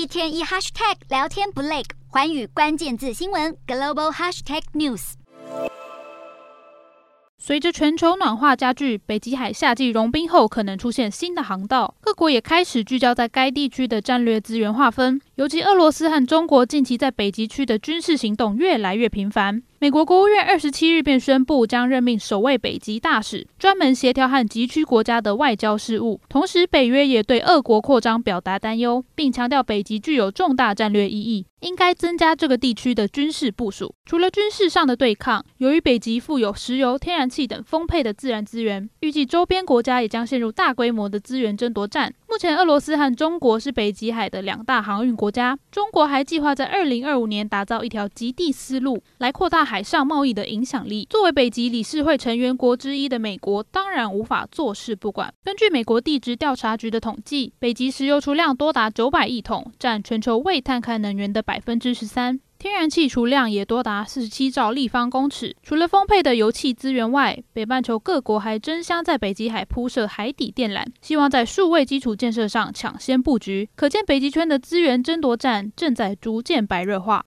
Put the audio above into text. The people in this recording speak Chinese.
一天一 hashtag 聊天不累，环宇关键字新闻 global hashtag news。随着全球暖化加剧，北极海夏季融冰后可能出现新的航道，各国也开始聚焦在该地区的战略资源划分。尤其俄罗斯和中国近期在北极区的军事行动越来越频繁。美国国务院二十七日便宣布，将任命首位北极大使，专门协调和极区国家的外交事务。同时，北约也对俄国扩张表达担忧，并强调北极具有重大战略意义，应该增加这个地区的军事部署。除了军事上的对抗，由于北极富有石油、天然气等丰沛的自然资源，预计周边国家也将陷入大规模的资源争夺战。目前，俄罗斯和中国是北极海的两大航运国家，中国还计划在二零二五年打造一条极地丝路，来扩大海上贸易的影响力。作为北极理事会成员国之一的美国，当然无法坐视不管。根据美国地质调查局的统计，北极石油储量多达九百亿桶，占全球未碳开能源的百分之十三。天然气储量也多达四十七兆立方公尺。除了丰沛的油气资源外，北半球各国还争相在北极海铺设海底电缆，希望在数位基础建设上抢先布局。可见北极圈的资源争夺战正在逐渐白热化。